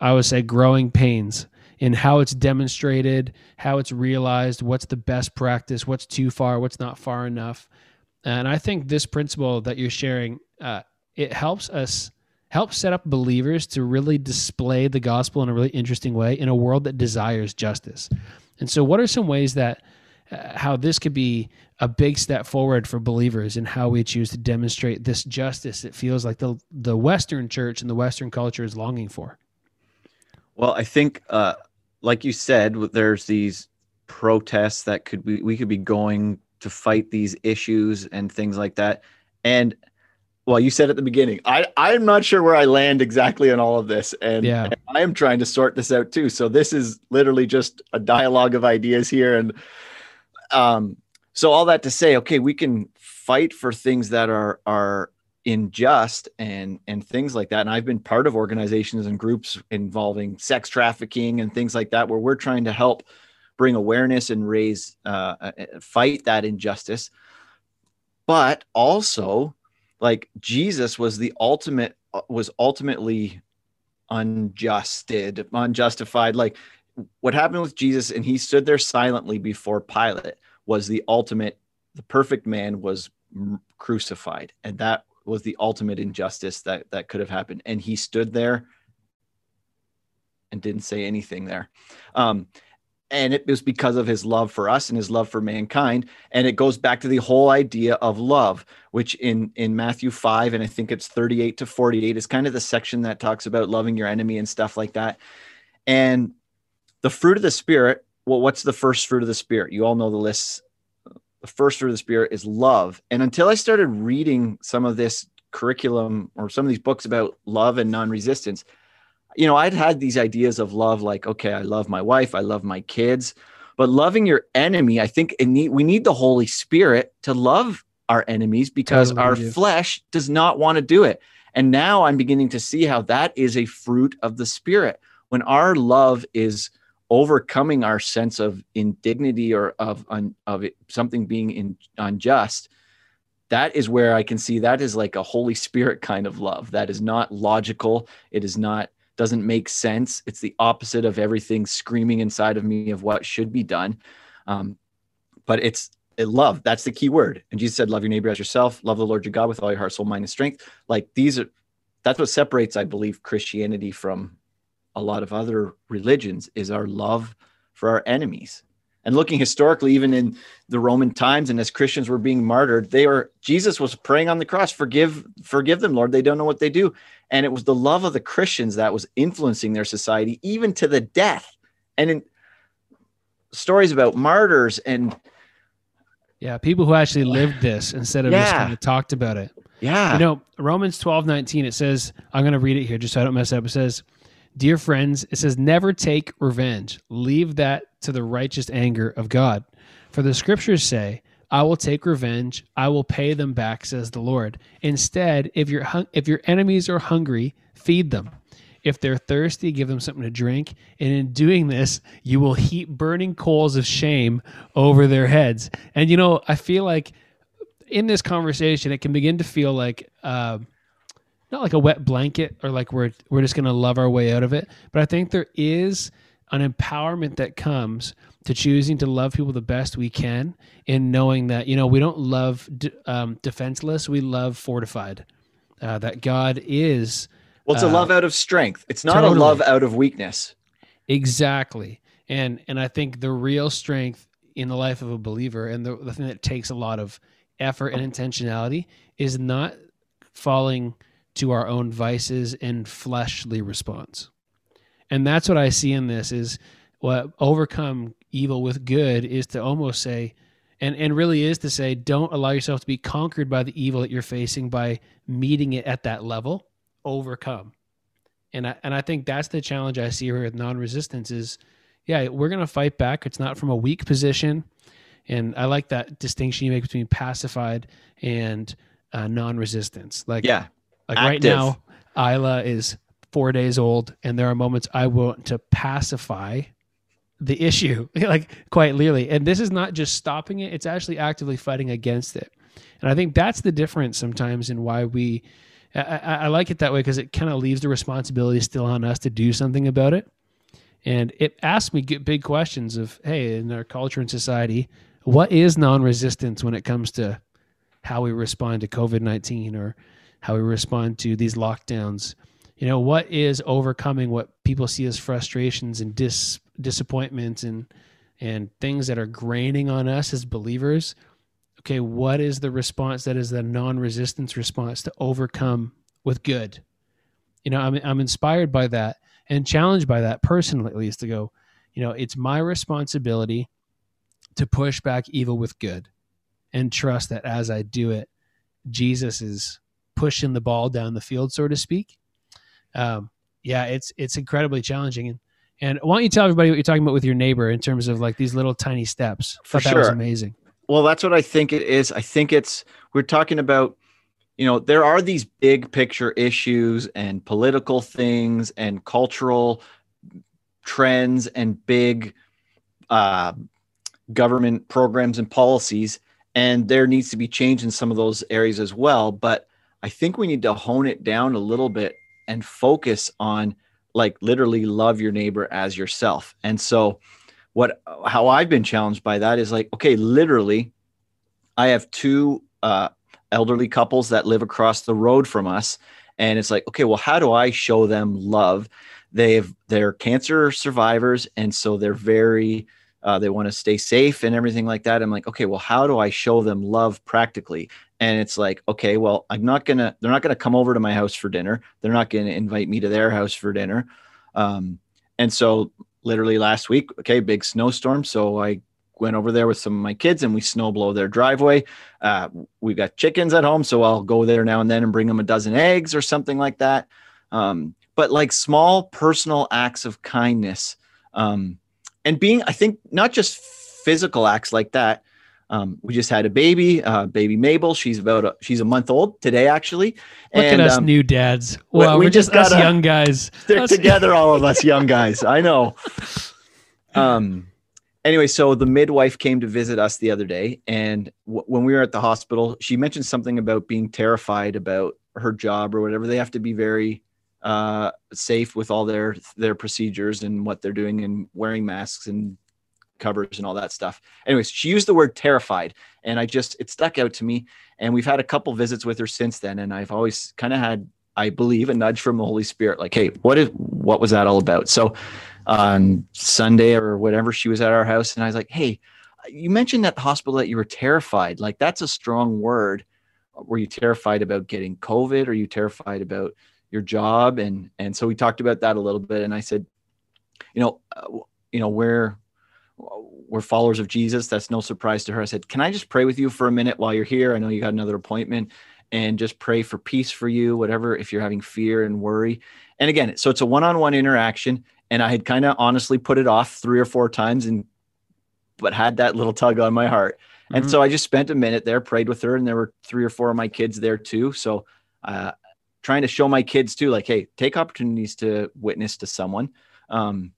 I would say, growing pains in how it's demonstrated, how it's realized, what's the best practice, what's too far, what's not far enough. And I think this principle that you're sharing, uh, it helps us help set up believers to really display the gospel in a really interesting way in a world that desires justice. And so, what are some ways that uh, how this could be a big step forward for believers and how we choose to demonstrate this justice it feels like the the Western church and the Western culture is longing for? Well, I think, uh, like you said, there's these protests that could be we could be going to fight these issues and things like that, and well, you said at the beginning, I, I'm not sure where I land exactly on all of this. And, yeah. and I am trying to sort this out too. So this is literally just a dialogue of ideas here. And um, so all that to say, okay, we can fight for things that are are unjust and and things like that. And I've been part of organizations and groups involving sex trafficking and things like that, where we're trying to help bring awareness and raise uh, uh fight that injustice. But also like Jesus was the ultimate uh, was ultimately unjusted, unjustified. Like what happened with Jesus, and he stood there silently before Pilate, was the ultimate. The perfect man was crucified, and that was the ultimate injustice that that could have happened. And he stood there and didn't say anything there. Um, and it was because of his love for us and his love for mankind. And it goes back to the whole idea of love which in in matthew 5 and i think it's 38 to 48 is kind of the section that talks about loving your enemy and stuff like that. And the fruit of the spirit well what's the first fruit of the spirit? You all know the list. The first fruit of the spirit is love. And until i started reading some of this curriculum or some of these books about love and non-resistance you know, I'd had these ideas of love, like, okay, I love my wife, I love my kids, but loving your enemy, I think need, we need the Holy Spirit to love our enemies because totally our do. flesh does not want to do it. And now I'm beginning to see how that is a fruit of the Spirit. When our love is overcoming our sense of indignity or of of it, something being in, unjust, that is where I can see that is like a Holy Spirit kind of love. That is not logical. It is not doesn't make sense. It's the opposite of everything screaming inside of me of what should be done. Um, but it's love. That's the key word. And Jesus said, "Love your neighbor as yourself. Love the Lord your God with all your heart, soul, mind, and strength." Like these are, that's what separates, I believe, Christianity from a lot of other religions is our love for our enemies. And looking historically, even in the Roman times, and as Christians were being martyred, they were Jesus was praying on the cross, "Forgive, forgive them, Lord. They don't know what they do." And it was the love of the Christians that was influencing their society, even to the death. And in stories about martyrs and yeah, people who actually lived this instead of just Yeah. kind of talked about it. yeah, You know, Romans 12, 19, it says, I'm going to read it here just so I don't mess up. It says, Dear friends, it says, never take revenge. Leave that to the righteous anger of God. For the scriptures say, I will take revenge. I will pay them back, says the Lord. Instead, if your if your enemies are hungry, feed them. If they're thirsty, give them something to drink. And in doing this, you will heap burning coals of shame over their heads. And you know, I feel like in this conversation, it can begin to feel like uh, not like a wet blanket or like we're we're just going to love our way out of it. But I think there is an empowerment that comes to choosing to love people the best we can, in knowing that you know we don't love um, defenseless, we love fortified. Uh, that God is well, it's a uh, love out of strength. It's not totally. a love out of weakness. Exactly. And and I think the real strength in the life of a believer and the, the thing that takes a lot of effort and intentionality is not falling to our own vices and fleshly response. And that's what I see in this is what overcome evil with good is to almost say and and really is to say don't allow yourself to be conquered by the evil that you're facing by meeting it at that level. Overcome. And I, and I think that's the challenge I see here with non-resistance is, yeah, we're gonna fight back. It's not from a weak position, and I like that distinction you make between pacified and uh, non-resistance. Like, Yeah, like right now, Isla is four days old, and there are moments I want to pacify the issue, like quite literally. And this is not just stopping it; it's actually actively fighting against it. And I think that's the difference sometimes in why we. I, I, I like it that way because it kind of leaves the responsibility still on us to do something about it. And it asks me big questions of, hey, in our culture and society, what is non-resistance when it comes to how we respond to COVID nineteen or how we respond to these lockdowns? You know, what is overcoming what people see as frustrations and dis disappointments and and things that are graining on us as believers? Okay, what is the response that is the non-resistance response to overcome with good? You know, I'm I'm inspired by that and challenged by that personally, at least to go, you know, it's my responsibility to push back evil with good and trust that as I do it, Jesus is pushing the ball down the field, so to speak. Um, yeah, it's it's incredibly challenging. And and why don't you tell everybody what you're talking about with your neighbor in terms of like these little tiny steps? For Thought that was sure. amazing. Well, that's what I think it is. I think it's we're talking about, you know, there are these big picture issues and political things and cultural trends and big uh, government programs and policies, and there needs to be change in some of those areas as well. But I think we need to hone it down a little bit and focus on like literally love your neighbor as yourself. And so what how I've been challenged by that is like, okay, literally, I have two uh, elderly couples that live across the road from us, and it's like, okay, well, how do I show them love? They've they're cancer survivors, and so they're very uh, they want to stay safe and everything like that. I'm like, okay, well, how do I show them love practically? And it's like, okay, well, I'm not gonna they're not gonna come over to my house for dinner. They're not gonna invite me to their house for dinner. Um, and so literally last week, okay, big snowstorm. So I went over there with some of my kids and we snow blow their driveway. Uh, we've got chickens at home, so I'll go there now and then and bring them a dozen eggs or something like that. Um, but like small personal acts of kindness um, and being, I think, not just physical acts like that. Um, we just had a baby, uh, baby Mabel. She's about a, she's a month old today, actually. Look and at us um, new dads. we- Wow, we we are just, just us young guys. stick Us- together, all of us young guys. I know. Um. Anyway, so the midwife came to visit us the other day, and w- when we were at the hospital, she mentioned something about being terrified about her job or whatever. They have to be very uh, safe with all their their procedures and what they're doing and wearing masks and covers and all that stuff. Anyways, she used the word terrified, and I just it stuck out to me. And we've had a couple visits with her since then, and I've always kind of had, I believe, a nudge from the Holy Spirit, like, hey, what is what was that all about? So on Sunday or whatever, she was at our house, and I was like, hey, you mentioned at the hospital that you were terrified. Like that's a strong word. Were you terrified about getting COVID? Are you terrified about your job? And and so we talked about that a little bit, and I said, you know, uh, you know, we're we're followers of Jesus. That's no surprise to her. I said, can I just pray with you for a minute while you're here? I know you got another appointment, and just pray for peace for you, whatever. If you're having fear and worry, and again, so it's a one-on-one interaction. And I had kind of honestly put it off three or four times and but had that little tug on my heart. And mm-hmm. so I just spent a minute there, prayed with her, and there were three or four of my kids there too. So, uh, trying to show my kids too, like, hey, take opportunities to witness to someone. Um,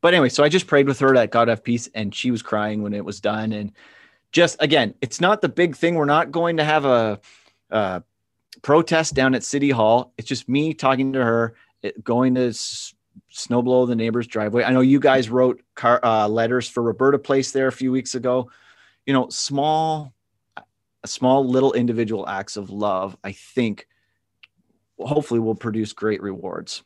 but anyway, so I just prayed with her that God have peace, and she was crying when it was done. And just again, it's not the big thing. We're not going to have a, a protest down at City Hall. It's just me talking to her, going to snow blow the neighbor's driveway. I know you guys wrote car, uh, letters for Roberta Place there a few weeks ago. You know, small, small little individual acts of love, I think, hopefully will produce great rewards.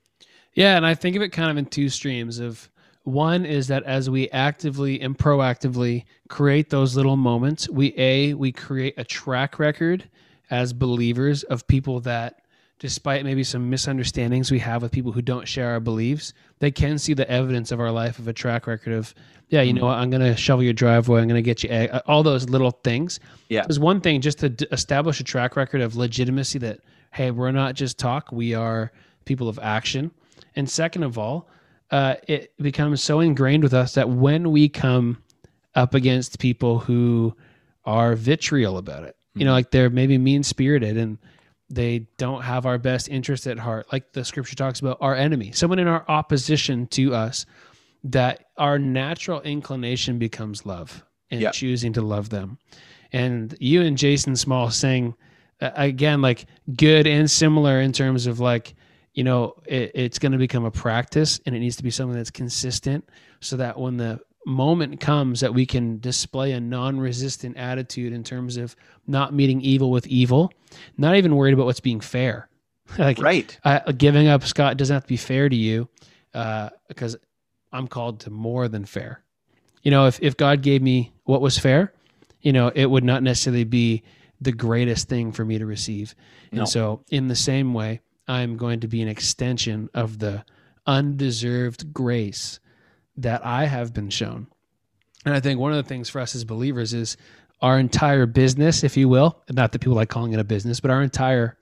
Yeah, and I think of it kind of in two streams of one is that as we actively and proactively create those little moments, we a we create a track record as believers of people that despite maybe some misunderstandings we have with people who don't share our beliefs, they can see the evidence of our life of a track record of, yeah, you know mm-hmm. what, I'm going to shovel your driveway, I'm going to get you egg, all those little things. Yeah. There's one thing just to d- establish a track record of legitimacy that, hey, we're not just talk, we are people of action. And second of all, uh, it becomes so ingrained with us that when we come up against people who are vitriol about it, you know, mm-hmm. like they're maybe mean spirited and they don't have our best interest at heart like the scripture talks about our enemy someone in our opposition to us that our natural inclination becomes love and yep. choosing to love them and you and jason small saying uh, again like good and similar in terms of like you know it, it's going to become a practice and it needs to be something that's consistent so that when the moment comes that we can display a non-resistant attitude in terms of not meeting evil with evil not even worried about what's being fair. Like right. Uh, giving up scott doesn't have to be fair to you uh, because i'm called to more than fair. You know if, if god gave me what was fair you know it would not necessarily be the greatest thing for me to receive. No. and so in the same way i'm going to be an extension of the undeserved grace that I have been shown. And I think one of the things for us as believers is our entire business, if you will, not that people like calling it a business, but our entire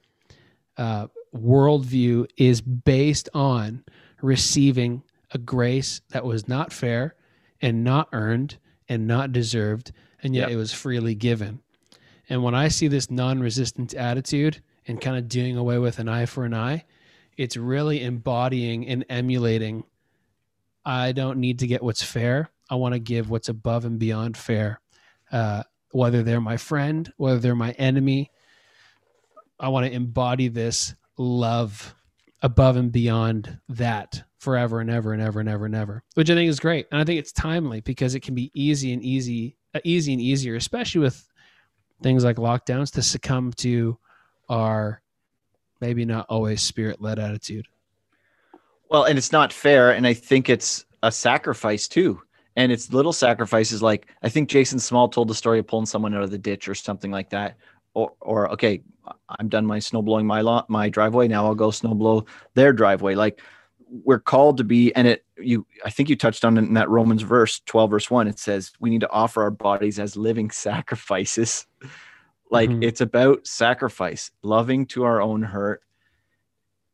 uh, worldview is based on receiving a grace that was not fair and not earned and not deserved, and yet yep. it was freely given. And when I see this non resistant attitude and kind of doing away with an eye for an eye, it's really embodying and emulating I don't need to get what's fair. I want to give what's above and beyond fair. Uh, whether they're my friend, whether they're my enemy, I want to embody this love above and beyond that forever and ever and ever and ever and ever, which I think is great. And I think it's timely because it can be easy and easy, uh, easy and easier, especially with things like lockdowns, to succumb to our maybe not always spirit led attitude. Well, and it's not fair. And I think it's a sacrifice too. And it's little sacrifices like I think Jason Small told the story of pulling someone out of the ditch or something like that. Or, or okay, I'm done my snow blowing my lot, my driveway. Now I'll go snow blow their driveway. Like we're called to be, and it you I think you touched on it in that Romans verse 12, verse one. It says we need to offer our bodies as living sacrifices. Like mm-hmm. it's about sacrifice, loving to our own hurt.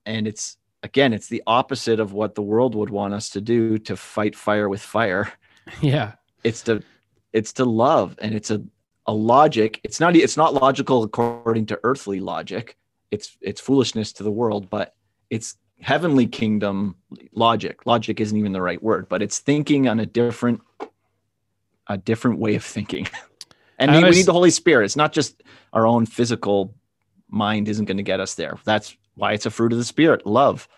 And it's again, it's the opposite of what the world would want us to do to fight fire with fire. Yeah. It's to it's to love and it's a a logic. It's not it's not logical according to earthly logic. It's it's foolishness to the world, but it's heavenly kingdom logic. Logic isn't even the right word, but it's thinking on a different a different way of thinking. and was, we need the Holy Spirit. It's not just our own physical mind isn't going to get us there. That's why it's a fruit of the spirit, love.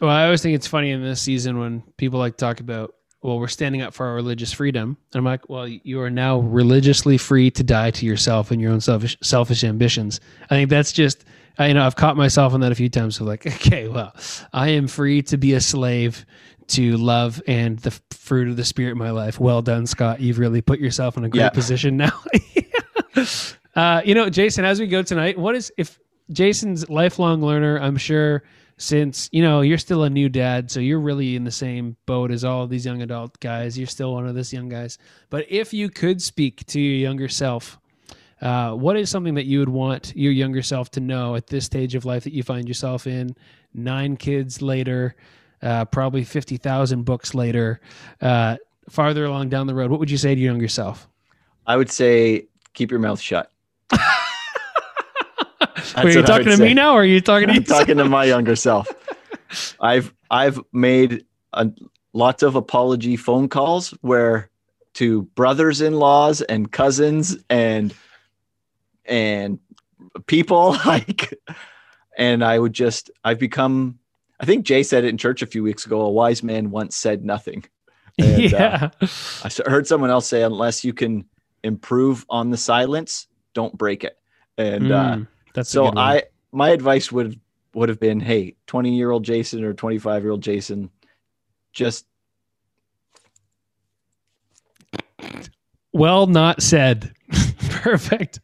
Well, I always think it's funny in this season when people like talk about well, we're standing up for our religious freedom. And I'm like, well, you are now religiously free to die to yourself and your own selfish, selfish ambitions. I think that's just, I, you know, I've caught myself on that a few times. So like, okay, well, I am free to be a slave to love and the fruit of the spirit in my life. Well done, Scott. You've really put yourself in a great Yeah. position now. uh, you know, Jason, as we go tonight, what is if Jason's lifelong learner? I'm sure since you know you're still a new dad, so you're really in the same boat as all these young adult guys. You're still one of this young guys. But if you could speak to your younger self, uh, what is something that you would want your younger self to know at this stage of life that you find yourself in? Nine kids later, uh, probably fifty thousand books later, uh, farther along down the road. What would you say to your younger self? I would say keep your mouth shut. are you talking to me now, or are you talking to I'm yourself? talking to my younger self. I've I've made a, lots of apology phone calls where to brothers-in-laws and cousins and and people like and I would just I've become I think Jay said it in church a few weeks ago a wise man once said nothing. And, uh, yeah. I s- heard someone else say unless you can improve on the silence, don't break it. And uh Mm, that's so. I my advice would would have been, hey, 20 year old Jason or 25 year old Jason, just Well, not said. Perfect.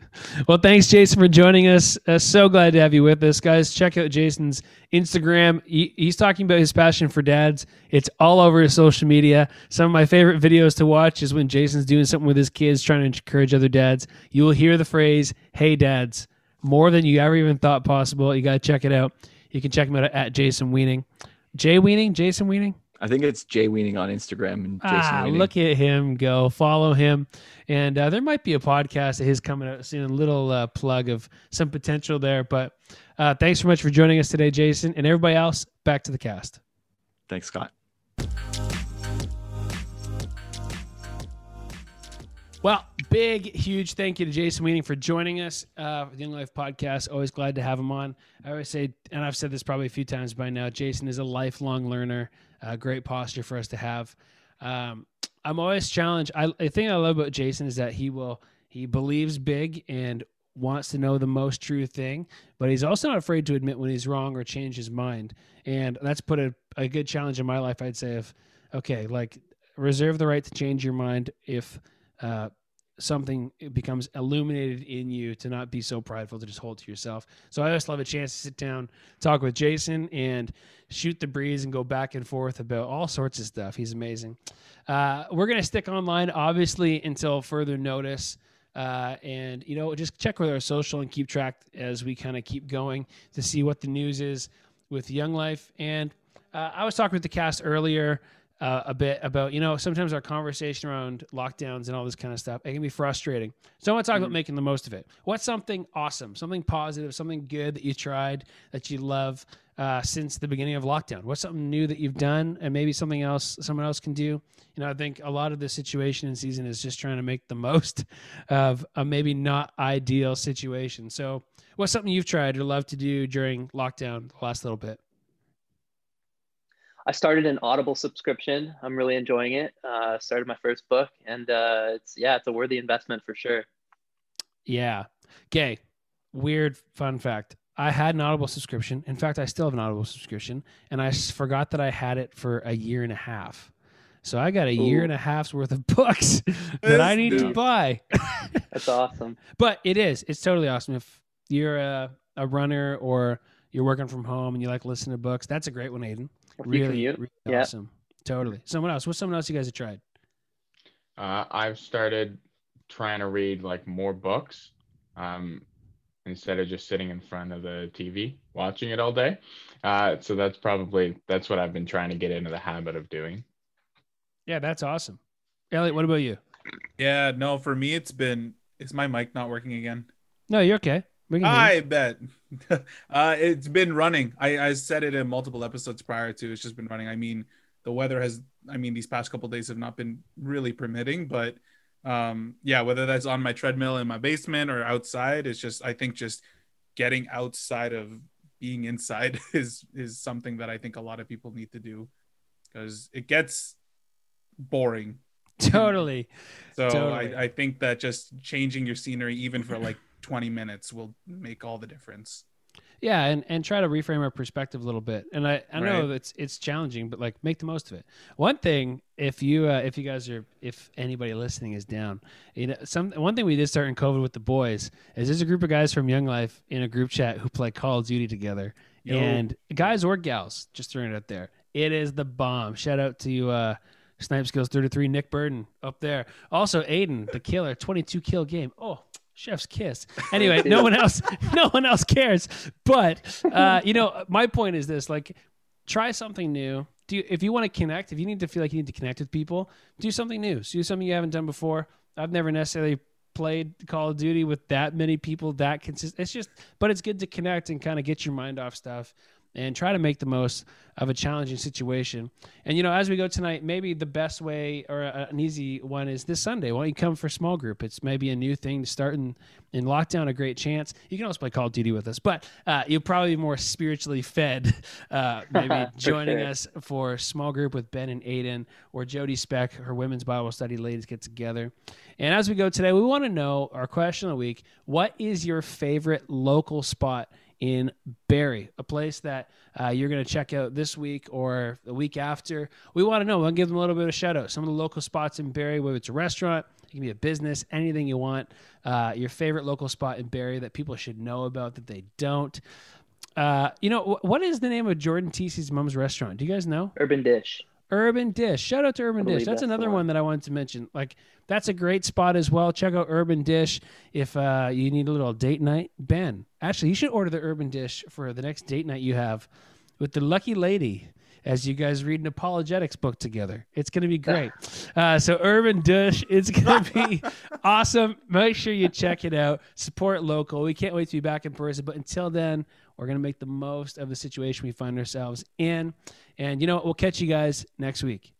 Well, thanks, Jason, for joining us. Uh, so glad to have you with us, guys. Check out Jason's Instagram. He, he's talking about his passion for dads. It's all over his social media. Some of my favorite videos to watch is when Jason's doing something with his kids, trying to encourage other dads. You will hear the phrase "Hey, dads" more than you ever even thought possible. You got to check it out. You can check him out at Jason Weaning. Jay Weaning, Jason Weaning. I think it's Jay Weaning on Instagram and Jason Ah, Weaning. look at him go. Follow him. And uh, there might be a podcast of his coming out soon. A little uh, plug of some potential there. But uh, thanks so much for joining us today, Jason. And everybody else, back to the cast. Thanks, Scott. Well, big, huge thank you to Jason Weaning for joining us uh, for the Young Life podcast. Always glad to have him on. I always say, and I've said this probably a few times by now, Jason is a lifelong learner. Uh, great posture for us to have. Um, I'm always challenged. I, the thing I love about Jason is that he will he believes big and wants to know the most true thing, but he's also not afraid to admit when he's wrong or change his mind. And that's put a, a good challenge in my life. I'd say of okay, like reserve the right to change your mind if uh, something becomes illuminated in you to not be so prideful to just hold to yourself. So I always love a chance to sit down, talk with Jason, and shoot the breeze and go back and forth about all sorts of stuff. He's amazing. Uh, we're gonna stick online, obviously, until further notice. Uh, and you know, just check with our social and keep track as we kind of keep going to see what the news is with Young Life. And uh, I was talking with the cast earlier uh, a bit about you know sometimes our conversation around lockdowns and all this kind of stuff it can be frustrating. So i want to talk about making the most of it. What's something awesome something positive something good that you tried that you love uh, since the beginning of lockdown? What's something new that you've done and maybe something else someone else can do? You know i think a lot of the situation in season is just trying to make the most of a maybe not ideal situation. So what's something you've tried or loved to do during lockdown the last little bit I started an Audible subscription. I'm really enjoying it. Uh, started my first book, and uh, it's yeah, it's a worthy investment for sure. Yeah. Okay. Weird fun fact. I had an Audible subscription. In fact, I still have an Audible subscription, and I forgot that I had it for a year and a half. So I got a year and a half's worth of books that I need to buy. That's awesome. but it is. It's totally awesome. If you're a, a runner or you're working from home and you like listening to books, that's a great one, Aiden. If you Really, commute, really yeah. awesome. Totally. Someone else. What's someone else you guys have tried? Uh, I've started trying to read like more books um, instead of just sitting in front of the TV watching it all day. Uh, so that's probably that's what I've been trying to get into the habit of doing. Yeah, that's awesome. Elliot, what about you? Yeah, no, for me it's been is my mic not working again? No, you're okay. I bet. uh, it's been running. I, I said it in multiple episodes prior to. It's just been running. I mean, the weather has. I mean, these past couple days have not been really permitting, but um, yeah, whether that's on my treadmill in my basement or outside, it's just. I think just getting outside of being inside is is something that I think a lot of people need to do because it gets boring. Totally. So Totally. I, I think that just changing your scenery, even for like 20 minutes, will make all the difference. Yeah, and, and try to reframe our perspective a little bit. And I, I know Right. it's it's challenging, but like make the most of it. One thing, if you uh, if you guys are if anybody listening is down, you know, some one thing we did start in COVID with the boys is there's a group of guys from Young Life in a group chat who play Call of Duty together, Yo. and guys or gals, just throwing it out there, it is the bomb. Shout out to uh, Snipe Skills 33, Nick Burden up there. Also Aiden, the killer, 22 kill game. Oh. Chef's kiss. Anyway, no one else, no one else cares. But uh, you know, my point is this: like, try something new. Do you, if you want to connect, if you need to feel like you need to connect with people, do something new. Do something you haven't done before. I've never necessarily played Call of Duty with that many people that consist. It's just, but it's good to connect and kind of get your mind off stuff and try to make the most of a challenging situation. And you know, as we go tonight, maybe the best way or a, an easy one is this Sunday. Why don't you come for small group? It's maybe a new thing to start in in lockdown. A great chance. You can also play Call of Duty with us, but uh, you'll probably be more spiritually fed. Uh, maybe joining sure. us for small group with Ben and Aiden or Jody Speck, her women's Bible study ladies get together. And as we go today, we want to know our question of the week: What is your favorite local spot? In Barrie, a place that uh, you're going to check out this week or the week after. We want to know. We'll give them a little bit of shout out. Some of the local spots in Barrie, whether it's a restaurant, it can be a business, anything you want. Uh, your favorite local spot in Barrie that people should know about that they don't. Uh, you know, what is the name of Jordan TC's mom's restaurant? Do you guys know? Urban Dish. Urban Dish. Shout out to Urban Dish. That's that's another one. one that I wanted to mention. Like that's a great spot as well. Check out Urban Dish if uh, you need a little date night. Ben, actually, you should order the Urban Dish for the next date night you have with the lucky lady. As you guys read an apologetics book together, it's going to be great. Uh, so Urban Dish, it's going to be awesome. Make sure you check it out. Support local. We can't wait to be back in person. But until then, we're going to make the most of the situation we find ourselves in. And you know what? We'll catch you guys next week.